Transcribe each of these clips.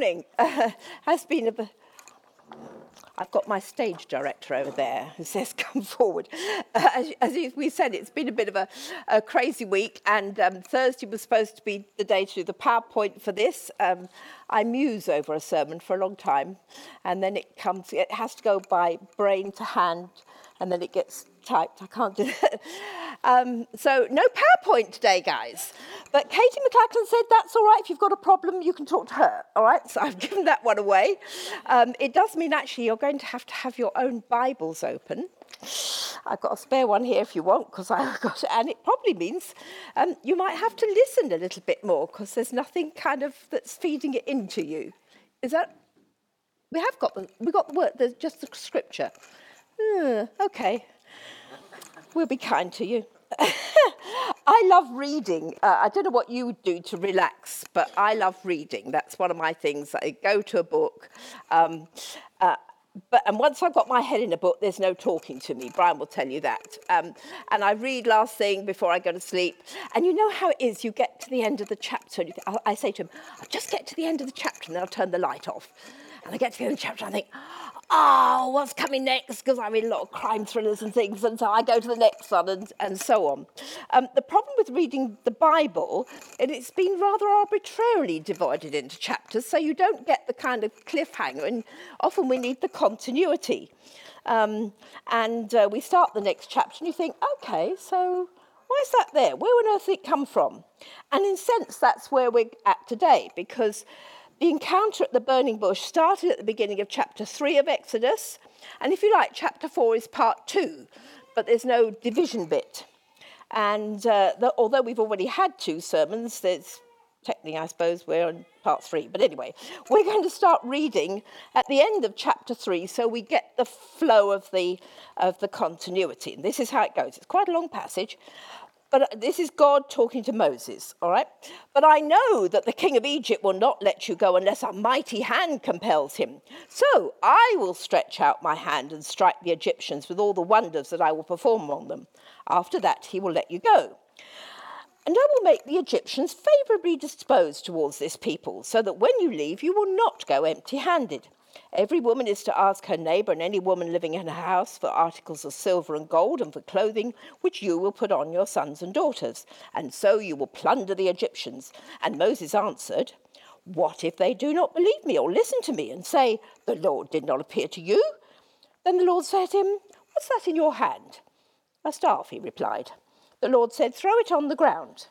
Morning. Uh, has been a. I've got my stage director over there who says, "Come forward." Uh, as, as, we said, it's been a bit of a, a crazy week, and um, Thursday was supposed to be the day to do the PowerPoint for this. Um, I muse over a sermon for a long time, and then it comes. It has to go by brain to hand, and then it gets typed. I can't do it. Um, so no PowerPoint today, guys. But Katie McLachlan said that's all right. If you've got a problem, you can talk to her. All right. So I've given that one away. Um, it does mean actually you're going to have to have your own Bibles open. I've got a spare one here if you want, because I've got, and it probably means um, you might have to listen a little bit more, because there's nothing kind of that's feeding it into you. Is that? We have got the we got the word. There's just the scripture. Okay. We'll be kind to you. I love reading. Uh, I don't know what you would do to relax, but I love reading. That's one of my things. I go to a book. Um, uh, but and once I've got my head in a book, there's no talking to me. Brian will tell you that. Um, and I read last thing before I go to sleep. And you know how it is. You get to the end of the chapter, and I, I say to him, "I'll just get to the end of the chapter, and then I'll turn the light off." And I get to the end of the chapter, and I think, oh, what's coming next? Because I read a lot of crime thrillers and things, and so I go to the next one and, and so on. Um, the problem with reading the Bible, and it's been rather arbitrarily divided into chapters, so you don't get the kind of cliffhanger, and often we need the continuity. Um, and uh, we start the next chapter, and you think, okay, so why is that there? Where on earth did it come from? And in a sense, that's where we're at today, because the encounter at the burning bush started at the beginning of chapter 3 of Exodus. And if you like, chapter 4 is part 2, but there's no division bit. And uh, the, although we've already had two sermons, there's technically, I suppose, we're on part 3. But anyway, we're going to start reading at the end of chapter 3 so we get the flow of the, of the continuity. And this is how it goes. It's quite a long passage. But uh, this is God talking to Moses, all right? But I know that the king of Egypt will not let you go unless a mighty hand compels him. So I will stretch out my hand and strike the Egyptians with all the wonders that I will perform on them. After that, he will let you go. And I will make the Egyptians favorably disposed towards this people, so that when you leave, you will not go empty handed. Every woman is to ask her neighbor and any woman living in her house for articles of silver and gold and for clothing, which you will put on your sons and daughters. And so you will plunder the Egyptians. And Moses answered, What if they do not believe me or listen to me and say, The Lord did not appear to you? Then the Lord said to him, What's that in your hand? A staff, he replied. The Lord said, Throw it on the ground.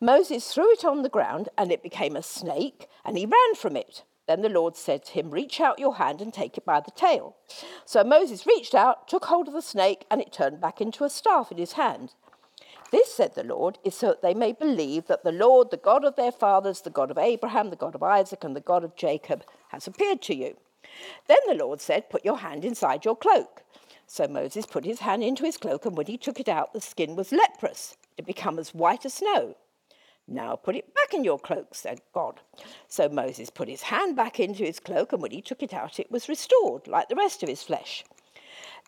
Moses threw it on the ground, and it became a snake, and he ran from it. Then the Lord said to him, Reach out your hand and take it by the tail. So Moses reached out, took hold of the snake, and it turned back into a staff in his hand. This, said the Lord, is so that they may believe that the Lord, the God of their fathers, the God of Abraham, the God of Isaac, and the God of Jacob, has appeared to you. Then the Lord said, Put your hand inside your cloak. So Moses put his hand into his cloak, and when he took it out, the skin was leprous. It had become as white as snow. Now put it back in your cloak, said God. So Moses put his hand back into his cloak, and when he took it out, it was restored, like the rest of his flesh.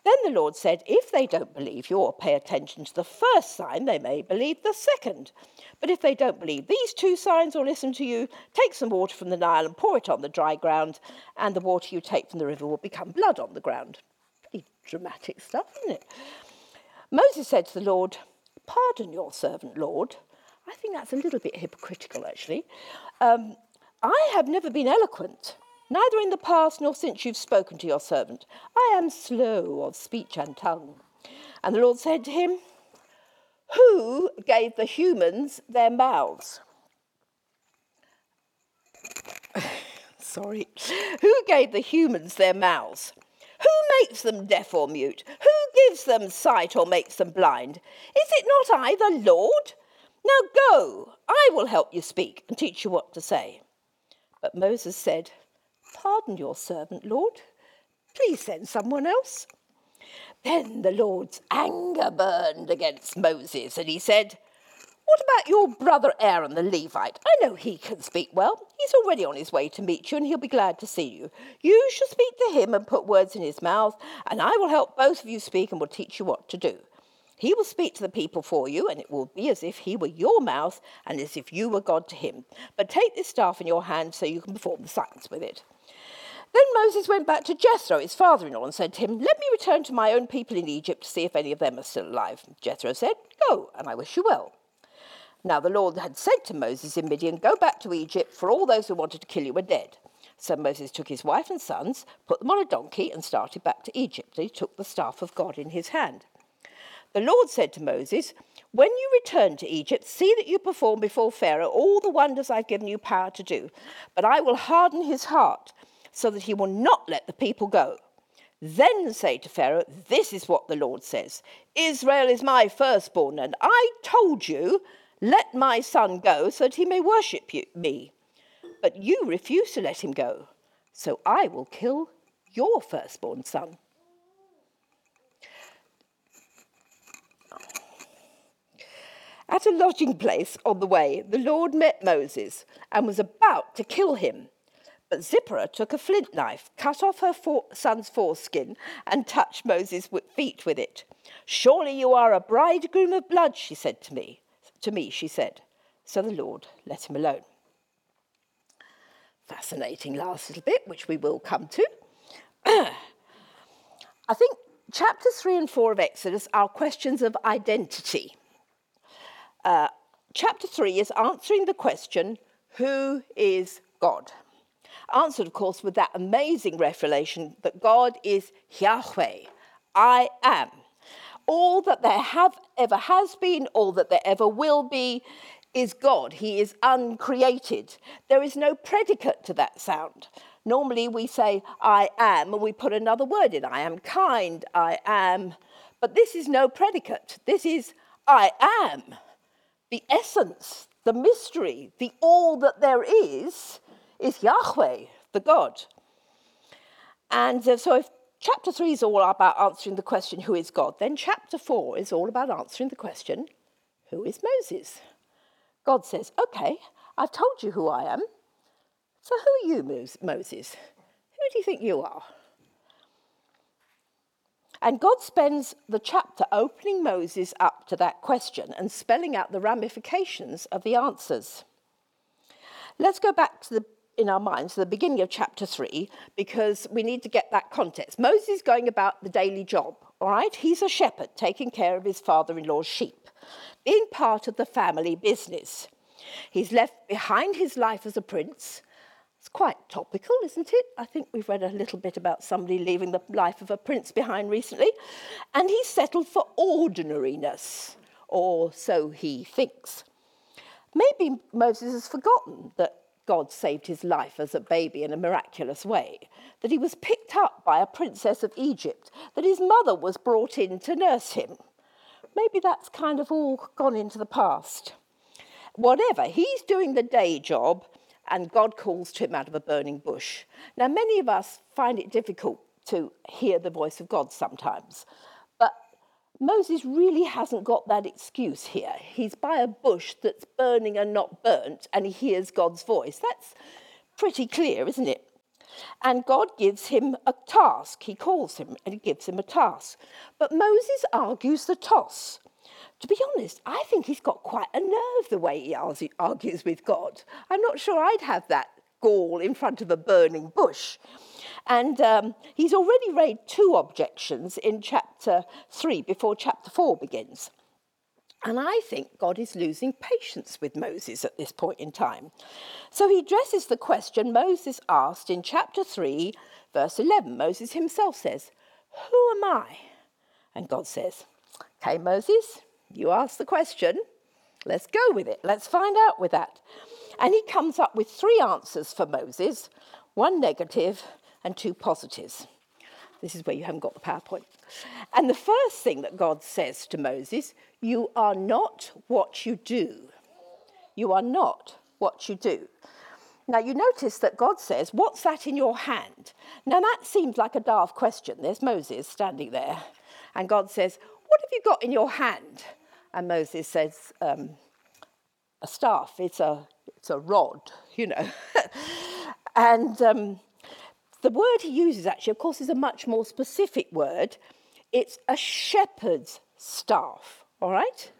Then the Lord said, If they don't believe you or pay attention to the first sign, they may believe the second. But if they don't believe these two signs or listen to you, take some water from the Nile and pour it on the dry ground, and the water you take from the river will become blood on the ground. Pretty dramatic stuff, isn't it? Moses said to the Lord, Pardon your servant, Lord. I think that's a little bit hypocritical, actually. Um, I have never been eloquent, neither in the past nor since you've spoken to your servant. I am slow of speech and tongue. And the Lord said to him, Who gave the humans their mouths? Sorry. Who gave the humans their mouths? Who makes them deaf or mute? Who gives them sight or makes them blind? Is it not I, the Lord? Now go, I will help you speak and teach you what to say. But Moses said, Pardon your servant, Lord. Please send someone else. Then the Lord's anger burned against Moses, and he said, What about your brother Aaron the Levite? I know he can speak well. He's already on his way to meet you, and he'll be glad to see you. You shall speak to him and put words in his mouth, and I will help both of you speak and will teach you what to do. He will speak to the people for you, and it will be as if he were your mouth and as if you were God to him. But take this staff in your hand so you can perform the signs with it. Then Moses went back to Jethro, his father in law, and said to him, Let me return to my own people in Egypt to see if any of them are still alive. Jethro said, Go, and I wish you well. Now the Lord had said to Moses in Midian, Go back to Egypt, for all those who wanted to kill you are dead. So Moses took his wife and sons, put them on a donkey, and started back to Egypt. He took the staff of God in his hand. The Lord said to Moses, When you return to Egypt, see that you perform before Pharaoh all the wonders I've given you power to do. But I will harden his heart, so that he will not let the people go. Then say to Pharaoh, This is what the Lord says Israel is my firstborn, and I told you, Let my son go, so that he may worship you, me. But you refuse to let him go, so I will kill your firstborn son. At a lodging place on the way, the Lord met Moses and was about to kill him. But Zipporah took a flint knife, cut off her son's foreskin, and touched Moses' feet with it. Surely you are a bridegroom of blood, she said to me. To me, she said. So the Lord let him alone. Fascinating last little bit, which we will come to. I think chapters 3 and 4 of Exodus are questions of identity. Uh, chapter 3 is answering the question, Who is God? Answered, of course, with that amazing revelation that God is Yahweh, I am. All that there have ever has been, all that there ever will be, is God. He is uncreated. There is no predicate to that sound. Normally we say, I am, and we put another word in. I am kind, I am. But this is no predicate. This is, I am the essence, the mystery, the all that there is, is Yahweh, the God. And uh, so if chapter 3 is all about answering the question, who is God, then chapter 4 is all about answering the question, who is Moses? God says, okay, I've told you who I am. So who are you, Moses? Who do you think you are? And God spends the chapter opening Moses up to that question and spelling out the ramifications of the answers. Let's go back to the in our minds to the beginning of chapter 3 because we need to get that context. Moses is going about the daily job, all right? He's a shepherd taking care of his father in law's sheep, being part of the family business. He's left behind his life as a prince it's quite topical, isn't it? I think we've read a little bit about somebody leaving the life of a prince behind recently. And he's settled for ordinariness, or so he thinks. Maybe Moses has forgotten that God saved his life as a baby in a miraculous way, that he was picked up by a princess of Egypt, that his mother was brought in to nurse him. Maybe that's kind of all gone into the past. Whatever, he's doing the day job and God calls to him out of a burning bush. Now, many of us find it difficult to hear the voice of God sometimes, but Moses really hasn't got that excuse here. He's by a bush that's burning and not burnt, and he hears God's voice. That's pretty clear, isn't it? And God gives him a task. He calls him and he gives him a task. But Moses argues the toss to be honest, I think he's got quite a nerve the way he argues with God. I'm not sure I'd have that gall in front of a burning bush. And um, he's already raised two objections in chapter 3 before chapter 4 begins. And I think God is losing patience with Moses at this point in time. So he addresses the question Moses asked in chapter 3, verse 11. Moses himself says, Who am I? And God says, Okay, Moses, you ask the question, let's go with it. Let's find out with that. And he comes up with three answers for Moses one negative and two positives. This is where you haven't got the PowerPoint. And the first thing that God says to Moses, you are not what you do. You are not what you do. Now, you notice that God says, What's that in your hand? Now, that seems like a daft question. There's Moses standing there. And God says, What have you got in your hand? And Moses says, um, a staff, it's a, it's a rod, you know. and um, the word he uses actually, of course, is a much more specific word. It's a shepherd's staff, all right?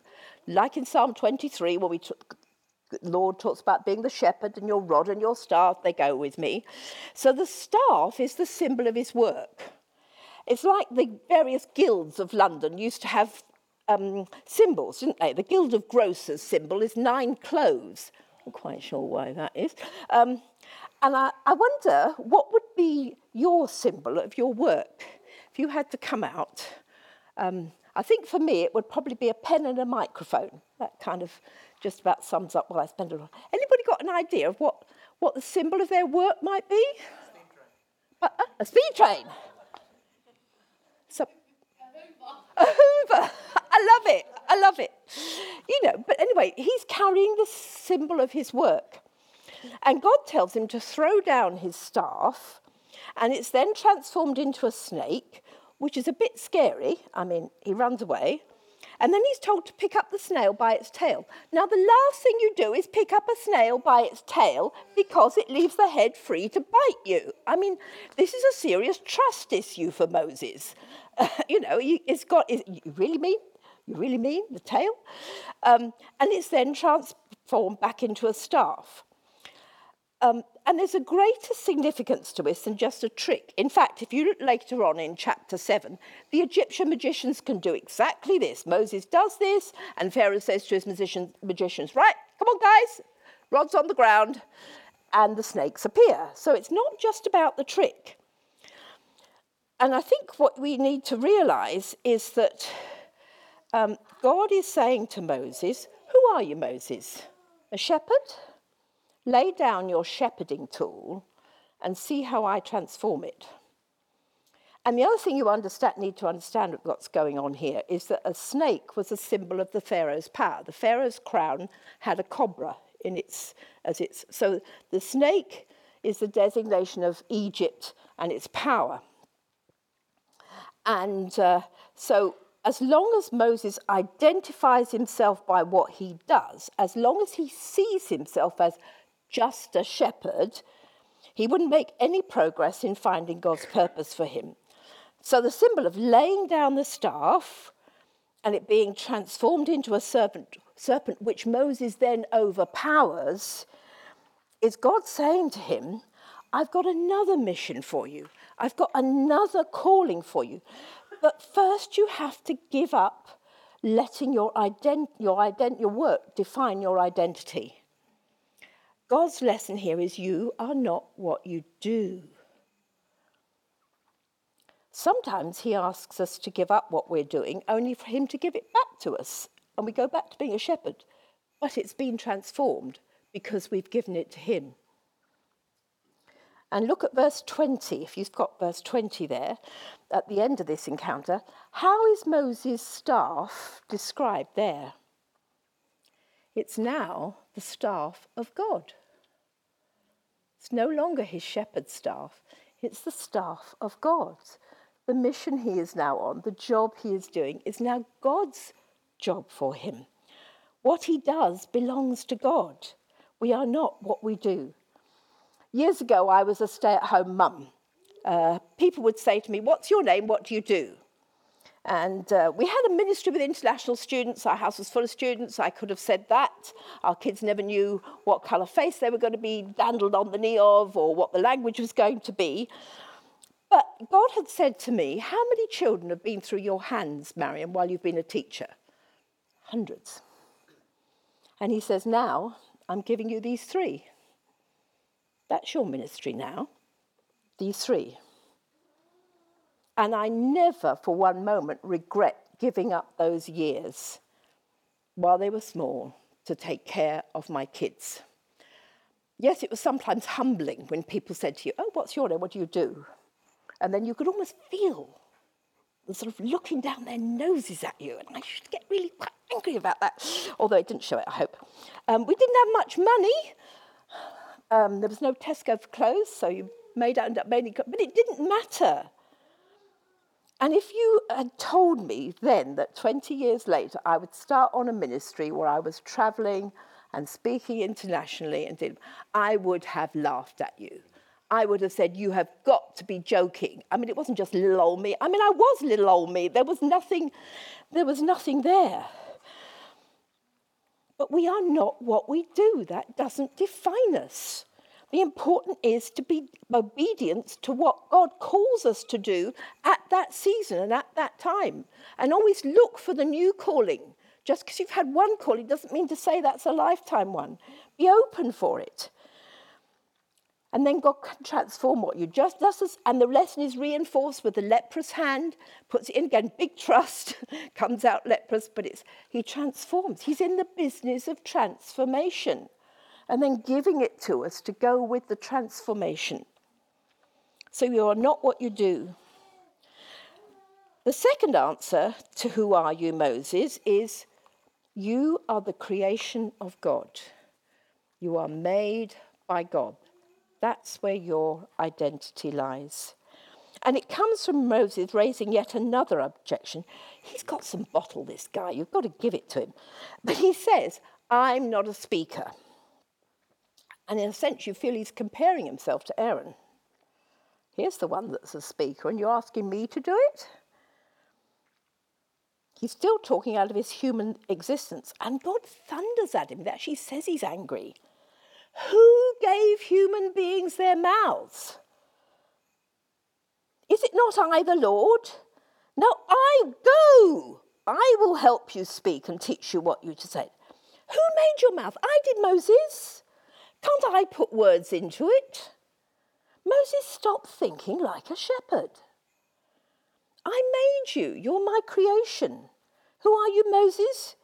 Like in Psalm 23, where we the Lord talks about being the shepherd and your rod and your staff, they go with me. So the staff is the symbol of his work. It's like the various guilds of London used to have um, symbols, didn't they? The Guild of Grocers symbol is nine cloves. I'm quite sure why that is. Um, and I, I wonder what would be your symbol of your work if you had to come out. Um, I think for me it would probably be a pen and a microphone. That kind of just about sums up what I spend a lot. Anybody got an idea of what, what the symbol of their work might be? Uh, uh, a speed train. So, a Hoover. I love it. I love it. You know, but anyway, he's carrying the symbol of his work. And God tells him to throw down his staff, and it's then transformed into a snake, which is a bit scary. I mean, he runs away. And then he's told to pick up the snail by its tail. Now, the last thing you do is pick up a snail by its tail because it leaves the head free to bite you. I mean, this is a serious trust issue for Moses. Uh, you know, it's got, you really mean? You really mean the tail? Um, and it's then transformed back into a staff. Um, and there's a greater significance to this than just a trick. In fact, if you look later on in chapter 7, the Egyptian magicians can do exactly this. Moses does this, and Pharaoh says to his magicians, magicians Right, come on, guys, rods on the ground, and the snakes appear. So it's not just about the trick. And I think what we need to realize is that um, God is saying to Moses, Who are you, Moses? A shepherd? Lay down your shepherding tool and see how I transform it. And the other thing you understand, need to understand what's going on here is that a snake was a symbol of the Pharaoh's power. The Pharaoh's crown had a cobra in its, as its, so the snake is the designation of Egypt and its power. And uh, so as long as Moses identifies himself by what he does, as long as he sees himself as just a shepherd, he wouldn't make any progress in finding God's purpose for him. So the symbol of laying down the staff and it being transformed into a serpent, serpent which Moses then overpowers, is God saying to him, I've got another mission for you. I've got another calling for you. But first, you have to give up letting your, ident- your, ident- your work define your identity. God's lesson here is you are not what you do. Sometimes He asks us to give up what we're doing only for Him to give it back to us, and we go back to being a shepherd. But it's been transformed because we've given it to Him. And look at verse 20, if you've got verse 20 there, at the end of this encounter. How is Moses' staff described there? It's now the staff of God. It's no longer his shepherd's staff, it's the staff of God. The mission he is now on, the job he is doing, is now God's job for him. What he does belongs to God. We are not what we do. Years ago, I was a stay at home mum. Uh, people would say to me, What's your name? What do you do? And uh, we had a ministry with international students. Our house was full of students. I could have said that. Our kids never knew what colour face they were going to be dandled on the knee of or what the language was going to be. But God had said to me, How many children have been through your hands, Marion, while you've been a teacher? Hundreds. And He says, Now I'm giving you these three. That's your ministry now, these three. And I never for one moment regret giving up those years while they were small to take care of my kids. Yes, it was sometimes humbling when people said to you, Oh, what's your name? What do you do? And then you could almost feel them sort of looking down their noses at you. And I to get really quite angry about that, although it didn't show it, I hope. Um, we didn't have much money. Um, there was no Tesco for clothes, so you made out and up mainly, but it didn't matter. And if you had told me then that 20 years later I would start on a ministry where I was traveling and speaking internationally, and did, I would have laughed at you. I would have said, You have got to be joking. I mean, it wasn't just little old me. I mean, I was little old me. There was nothing, there was nothing there. But we are not what we do. That doesn't define us. The important is to be obedient to what God calls us to do at that season and at that time. And always look for the new calling. Just because you've had one calling doesn't mean to say that's a lifetime one. Be open for it. And then God can transform what you just does. And the lesson is reinforced with the leprous hand, puts it in again, big trust, comes out leprous, but it's he transforms. He's in the business of transformation. And then giving it to us to go with the transformation. So you are not what you do. The second answer to who are you, Moses, is you are the creation of God. You are made by God. That's where your identity lies. And it comes from Moses raising yet another objection. He's got some bottle, this guy. You've got to give it to him. But he says, I'm not a speaker. And in a sense, you feel he's comparing himself to Aaron. Here's the one that's a speaker, and you're asking me to do it? He's still talking out of his human existence, and God thunders at him. He actually says he's angry. Who gave human beings their mouths? Is it not I, the Lord? No, I go. I will help you speak and teach you what you to say. Who made your mouth? I did, Moses. Can't I put words into it? Moses, stop thinking like a shepherd. I made you. You're my creation. Who are you, Moses?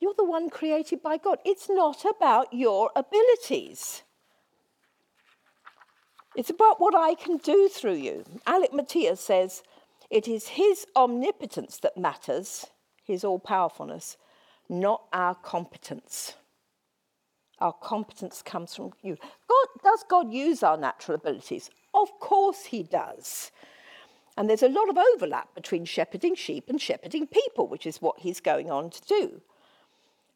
You're the one created by God. It's not about your abilities. It's about what I can do through you. Alec Motyer says, It is his omnipotence that matters, his all powerfulness, not our competence. Our competence comes from you. God, does God use our natural abilities? Of course he does. And there's a lot of overlap between shepherding sheep and shepherding people, which is what he's going on to do.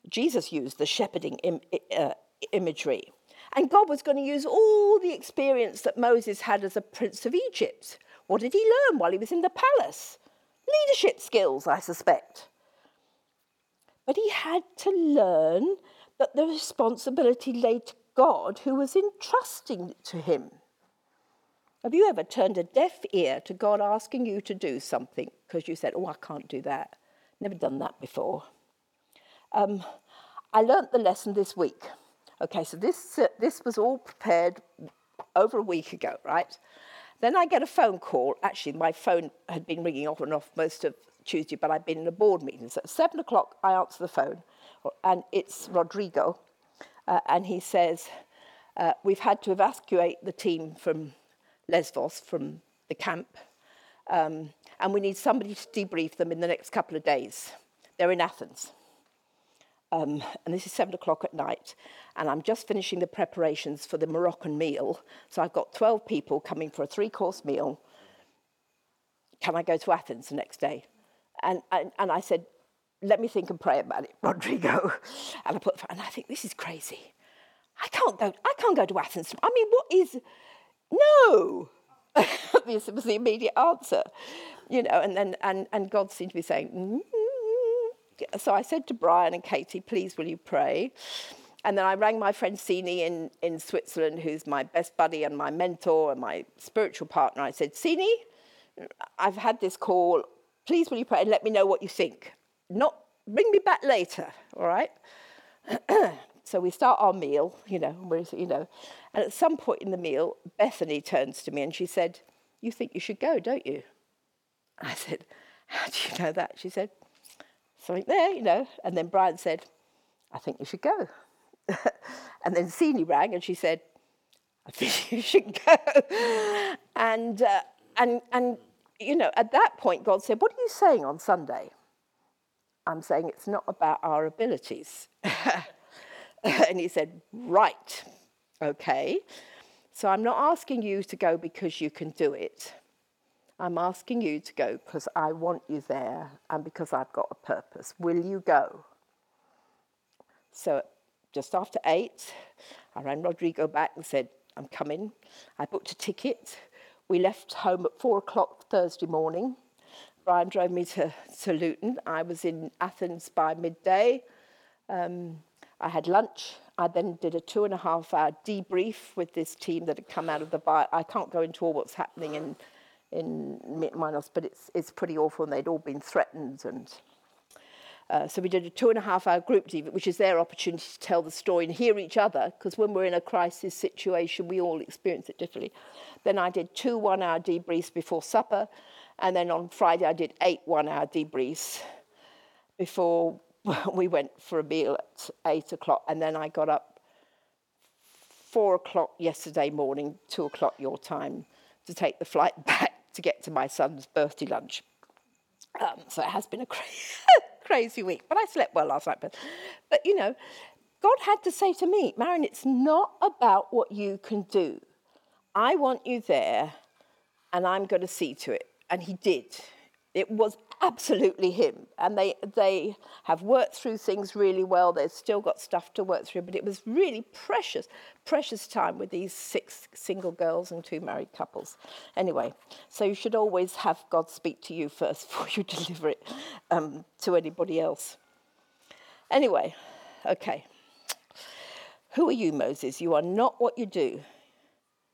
Jesus used the shepherding Im- uh, imagery. And God was going to use all the experience that Moses had as a prince of Egypt. What did he learn while he was in the palace? Leadership skills, I suspect. But he had to learn that the responsibility lay to God who was entrusting it to him. Have you ever turned a deaf ear to God asking you to do something because you said, Oh, I can't do that? Never done that before. Um, I learnt the lesson this week. Okay, so this, uh, this was all prepared over a week ago, right? Then I get a phone call. Actually, my phone had been ringing off and off most of Tuesday, but I'd been in a board meeting. So at seven o'clock, I answer the phone, and it's Rodrigo. Uh, and he says, uh, We've had to evacuate the team from Lesvos, from the camp, um, and we need somebody to debrief them in the next couple of days. They're in Athens. Um, and this is seven o'clock at night, and I'm just finishing the preparations for the Moroccan meal. So I've got 12 people coming for a three course meal. Can I go to Athens the next day? And, and, and I said, let me think and pray about it, Rodrigo. And I put, and I think this is crazy. I can't go. I can't go to Athens. I mean, what is? No. this was the immediate answer, you know. And then and and God seemed to be saying, mm-hmm so I said to Brian and Katie, please will you pray? And then I rang my friend Sini in, in Switzerland, who's my best buddy and my mentor and my spiritual partner. I said, Sini, I've had this call. Please will you pray and let me know what you think? Not bring me back later, all right? so we start our meal, you know, you know, and at some point in the meal, Bethany turns to me and she said, "You think you should go, don't you?" I said, "How do you know that?" She said, something there, you know. And then Brian said, I think you should go. and then Sini rang and she said, I think you should go. and, uh, and, and, you know, at that point, God said, What are you saying on Sunday? I'm saying it's not about our abilities. and he said, Right, okay. So I'm not asking you to go because you can do it. I'm asking you to go because I want you there and because I've got a purpose. Will you go? So just after eight, I ran Rodrigo back and said, I'm coming. I booked a ticket. We left home at four o'clock Thursday morning. Brian drove me to, to Luton. I was in Athens by midday. Um, I had lunch. I then did a two and a half hour debrief with this team that had come out of the bar. I can't go into all what's happening in, in Minos, but it's, it's pretty awful and they'd all been threatened and uh, so we did a two and a half hour group debrief, which is their opportunity to tell the story and hear each other, because when we're in a crisis situation, we all experience it differently. Then I did two one hour debriefs before supper, and then on Friday I did eight one hour debriefs before we went for a meal at eight o'clock, and then I got up four o'clock yesterday morning, two o'clock your time, to take the flight back to get to my son's birthday lunch. Um, so it has been a crazy, crazy week, but I slept well last night. But, but you know, God had to say to me, Marion, it's not about what you can do. I want you there, and I'm going to see to it. And He did. It was absolutely him. And they, they have worked through things really well. They've still got stuff to work through, but it was really precious, precious time with these six single girls and two married couples. Anyway, so you should always have God speak to you first before you deliver it um, to anybody else. Anyway, okay. Who are you, Moses? You are not what you do.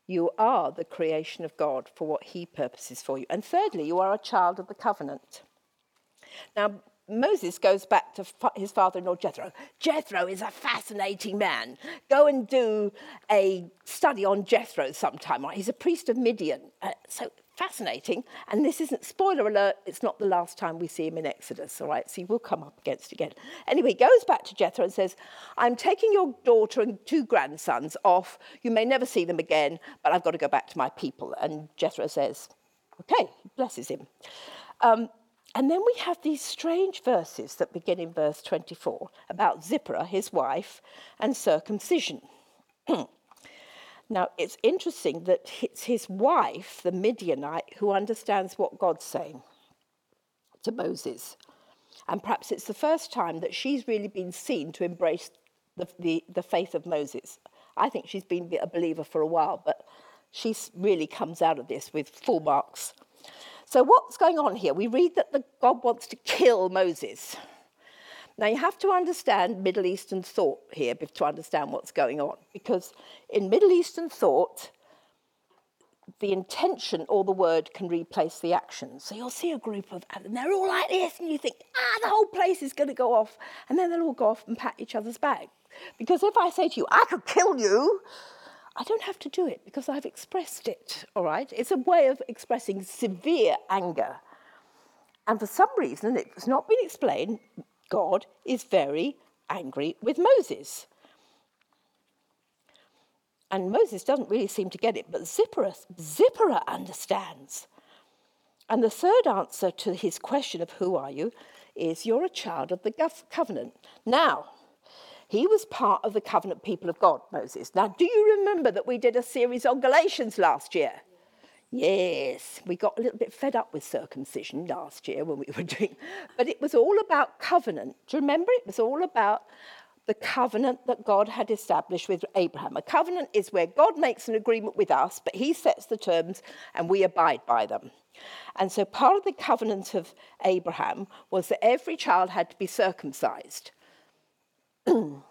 You are the creation of God for what he purposes for you. And thirdly, you are a child of the covenant. Now, Moses goes back to his father in law Jethro. Jethro is a fascinating man. Go and do a study on Jethro sometime. He's a priest of Midian. Uh, so fascinating. And this isn't, spoiler alert, it's not the last time we see him in Exodus. All right, so he will come up against again. Anyway, he goes back to Jethro and says, I'm taking your daughter and two grandsons off. You may never see them again, but I've got to go back to my people. And Jethro says, Okay, blesses him. Um, and then we have these strange verses that begin in verse 24 about Zipporah, his wife, and circumcision. now, it's interesting that it's his wife, the Midianite, who understands what God's saying to Moses. And perhaps it's the first time that she's really been seen to embrace the, the, the faith of Moses. I think she's been a believer for a while, but she really comes out of this with full marks. So, what's going on here? We read that the, God wants to kill Moses. Now, you have to understand Middle Eastern thought here to understand what's going on, because in Middle Eastern thought, the intention or the word can replace the action. So you'll see a group of, and they're all like this, and you think, ah, the whole place is going to go off. And then they'll all go off and pat each other's back. Because if I say to you, I could kill you, I don't have to do it because I've expressed it, all right? It's a way of expressing severe anger. And for some reason, it's not been explained, God is very angry with Moses. And Moses doesn't really seem to get it, but Zipporah, Zipporah understands. And the third answer to his question of who are you is you're a child of the covenant. Now, he was part of the covenant people of God, Moses. Now, do you remember that we did a series on Galatians last year? Yes, we got a little bit fed up with circumcision last year when we were doing, but it was all about covenant. Do you remember? It was all about the covenant that God had established with Abraham. A covenant is where God makes an agreement with us, but he sets the terms and we abide by them. And so part of the covenant of Abraham was that every child had to be circumcised. and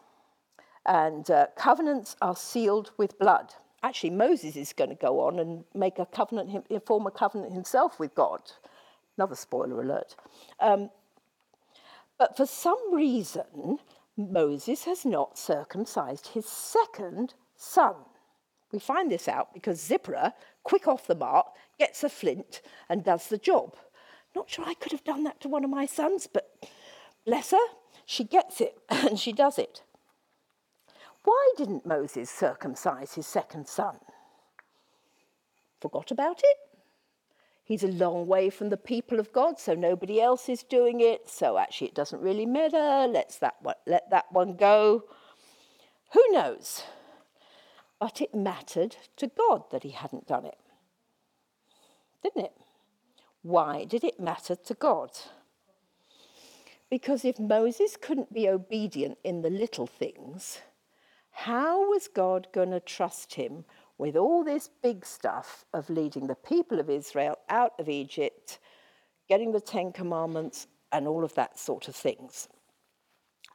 uh, covenants are sealed with blood. Actually, Moses is going to go on and make a covenant, form a covenant himself with God. Another spoiler alert. Um, but for some reason, Moses has not circumcised his second son. We find this out because Zipporah, quick off the mark, gets a flint and does the job. Not sure I could have done that to one of my sons, but bless her, she gets it and she does it. Why didn't Moses circumcise his second son? Forgot about it? He's a long way from the people of God, so nobody else is doing it. So actually, it doesn't really matter. Let's that one, let that one go. Who knows? But it mattered to God that he hadn't done it. Didn't it? Why did it matter to God? Because if Moses couldn't be obedient in the little things, how was God going to trust him with all this big stuff of leading the people of Israel out of Egypt, getting the Ten Commandments, and all of that sort of things.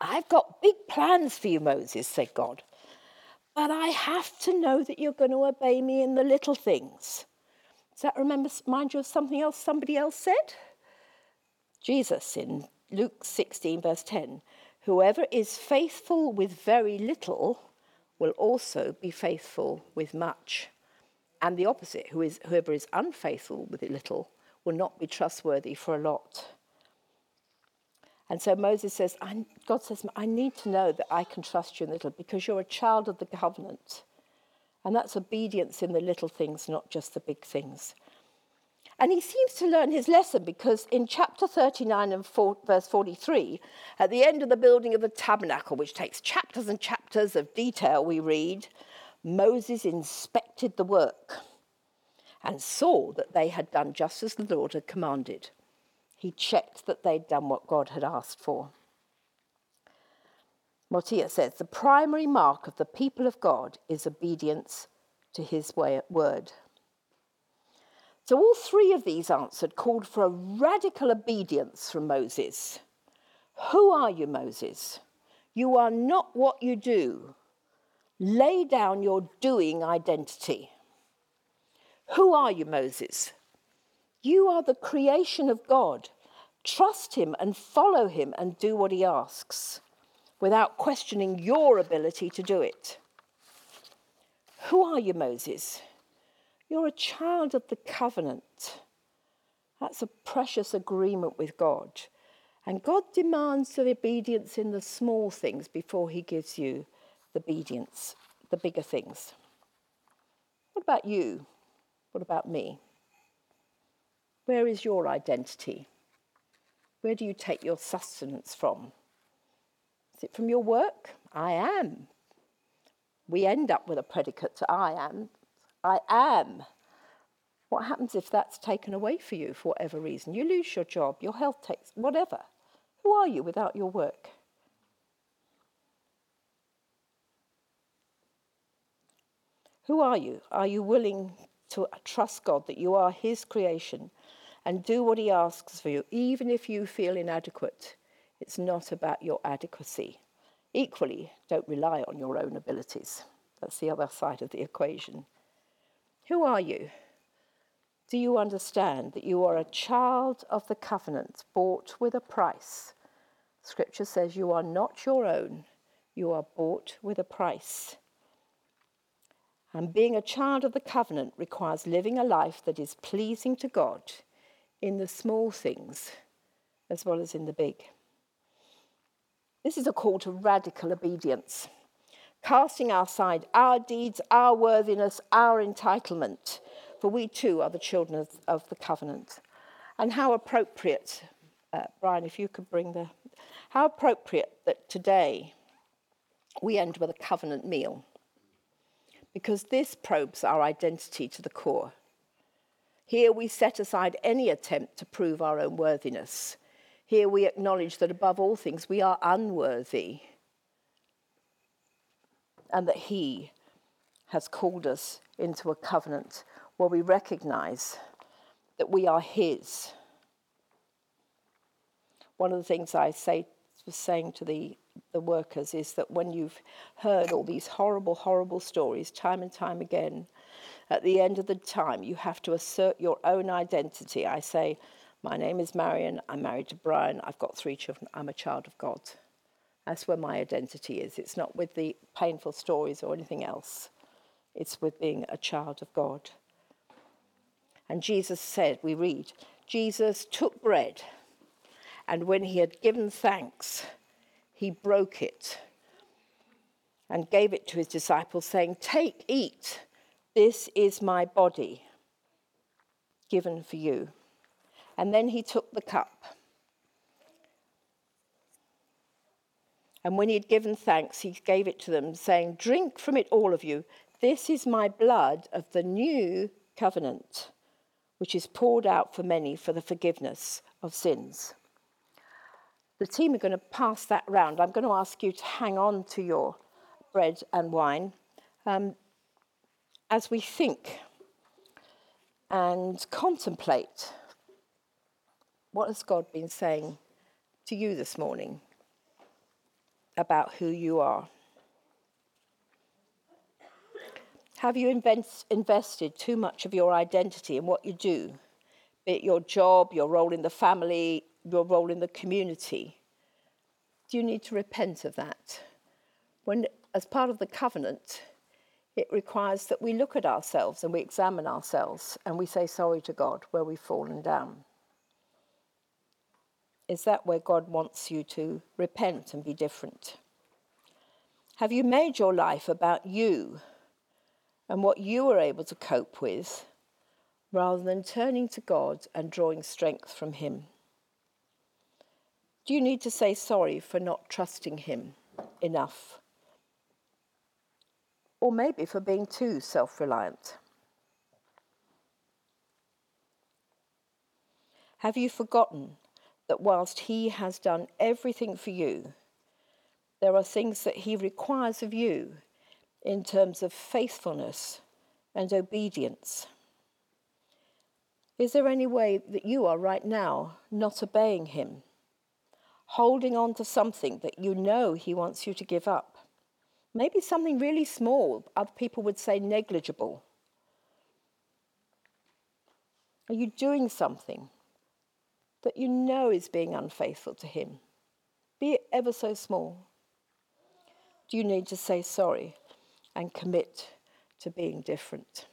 I've got big plans for you, Moses, said God. But I have to know that you're going to obey me in the little things. Does that remember, mind you of something else somebody else said? Jesus in Luke 16, verse 10 Whoever is faithful with very little will also be faithful with much. And the opposite, who is, whoever is unfaithful with little will not be trustworthy for a lot. And so Moses says, God says, I need to know that I can trust you in little because you're a child of the covenant. And that's obedience in the little things, not just the big things. And he seems to learn his lesson because in chapter 39 and four, verse 43, at the end of the building of the tabernacle, which takes chapters and chapters of detail, we read, Moses inspected the work and saw that they had done just as the Lord had commanded. He checked that they'd done what God had asked for. Motyer says the primary mark of the people of God is obedience to his word. So all three of these answered called for a radical obedience from Moses. Who are you, Moses? You are not what you do. Lay down your doing identity. Who are you, Moses? You are the creation of God. Trust him and follow him and do what he asks without questioning your ability to do it. Who are you, Moses? You're a child of the covenant. That's a precious agreement with God. And God demands the obedience in the small things before he gives you the obedience, the bigger things. What about you? What about me? Where is your identity? Where do you take your sustenance from? Is it from your work? I am. We end up with a predicate to I am, I am. What happens if that's taken away for you for whatever reason? You lose your job, your health takes, whatever. Who are you without your work? Who are you? Are you willing to trust God that you are His creation and do what He asks for you, even if you feel inadequate? It's not about your adequacy. Equally, don't rely on your own abilities. That's the other side of the equation. Who are you? Do you understand that you are a child of the covenant, bought with a price? Scripture says you are not your own, you are bought with a price. And being a child of the covenant requires living a life that is pleasing to God in the small things as well as in the big. This is a call to radical obedience casting aside our deeds, our worthiness, our entitlement, for we too are the children of, of the covenant. And how appropriate, uh, Brian, if you could bring the, how appropriate that today we end with a covenant meal. Because this probes our identity to the core. Here we set aside any attempt to prove our own worthiness. Here we acknowledge that above all things we are unworthy and that He has called us into a covenant where we recognize that we are His. One of the things I say, was saying to the, the workers is that when you've heard all these horrible, horrible stories time and time again, at the end of the time, you have to assert your own identity. I say, My name is Marion, I'm married to Brian, I've got three children, I'm a child of God. That's where my identity is. It's not with the painful stories or anything else, it's with being a child of God. And Jesus said, we read, Jesus took bread, and when he had given thanks, he broke it and gave it to his disciples, saying, Take, eat, this is my body given for you. And then he took the cup. And when he had given thanks, he gave it to them, saying, Drink from it, all of you. This is my blood of the new covenant, which is poured out for many for the forgiveness of sins. The team are going to pass that round. I'm going to ask you to hang on to your bread and wine. Um, as we think and contemplate what has God been saying to you this morning about who you are? Have you invest, invested too much of your identity in what you do, be it your job, your role in the family, your role in the community? Do you need to repent of that? When, as part of the covenant, it requires that we look at ourselves and we examine ourselves and we say sorry to God where we've fallen down. Is that where God wants you to repent and be different? Have you made your life about you and what you were able to cope with rather than turning to God and drawing strength from Him? Do you need to say sorry for not trusting Him enough? or maybe for being too self reliant? Have you forgotten that whilst He has done everything for you, there are things that He requires of you in terms of faithfulness and obedience? Is there any way that you are right now not obeying Him, holding on to something that you know He wants you to give up? Maybe something really small, other people would say negligible. Are you doing something that you know is being unfaithful to Him, be it ever so small? Do you need to say sorry and commit to being different?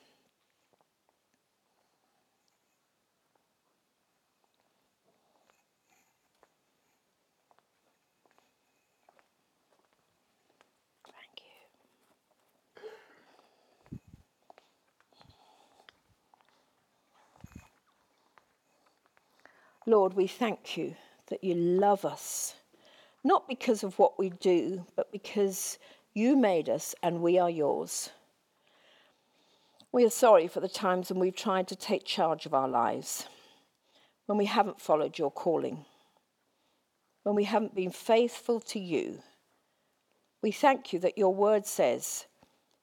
Lord, we thank you that you love us, not because of what we do, but because you made us and we are yours. We are sorry for the times when we've tried to take charge of our lives, when we haven't followed your calling, when we haven't been faithful to you. We thank you that your word says,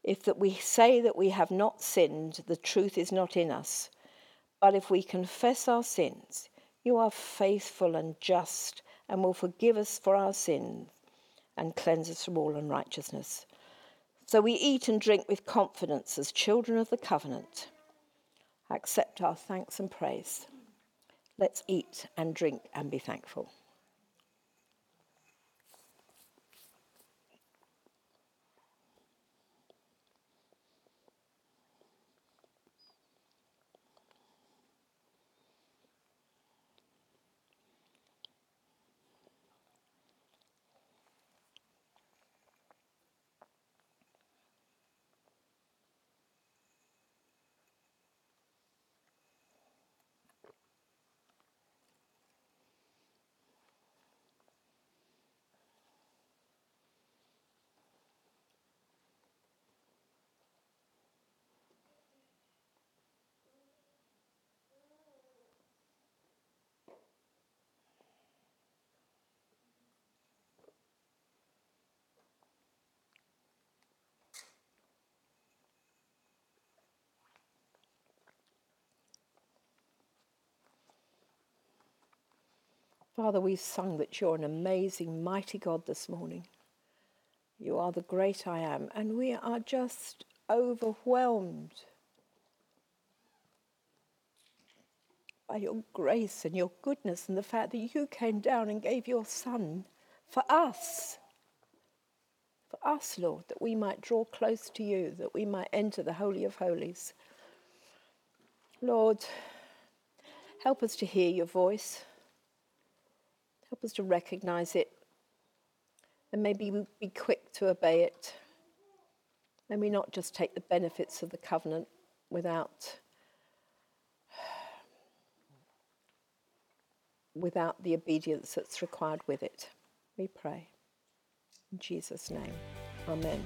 if that we say that we have not sinned, the truth is not in us. But if we confess our sins, you are faithful and just and will forgive us for our sins and cleanse us from all unrighteousness. So we eat and drink with confidence as children of the covenant. Accept our thanks and praise. Let's eat and drink and be thankful. Father, we've sung that you're an amazing, mighty God this morning. You are the great I am, and we are just overwhelmed by your grace and your goodness and the fact that you came down and gave your Son for us. For us, Lord, that we might draw close to you, that we might enter the Holy of Holies. Lord, help us to hear your voice. Help us to recognize it and maybe be quick to obey it. May we not just take the benefits of the covenant without, without the obedience that's required with it. We pray. In Jesus' name, Amen.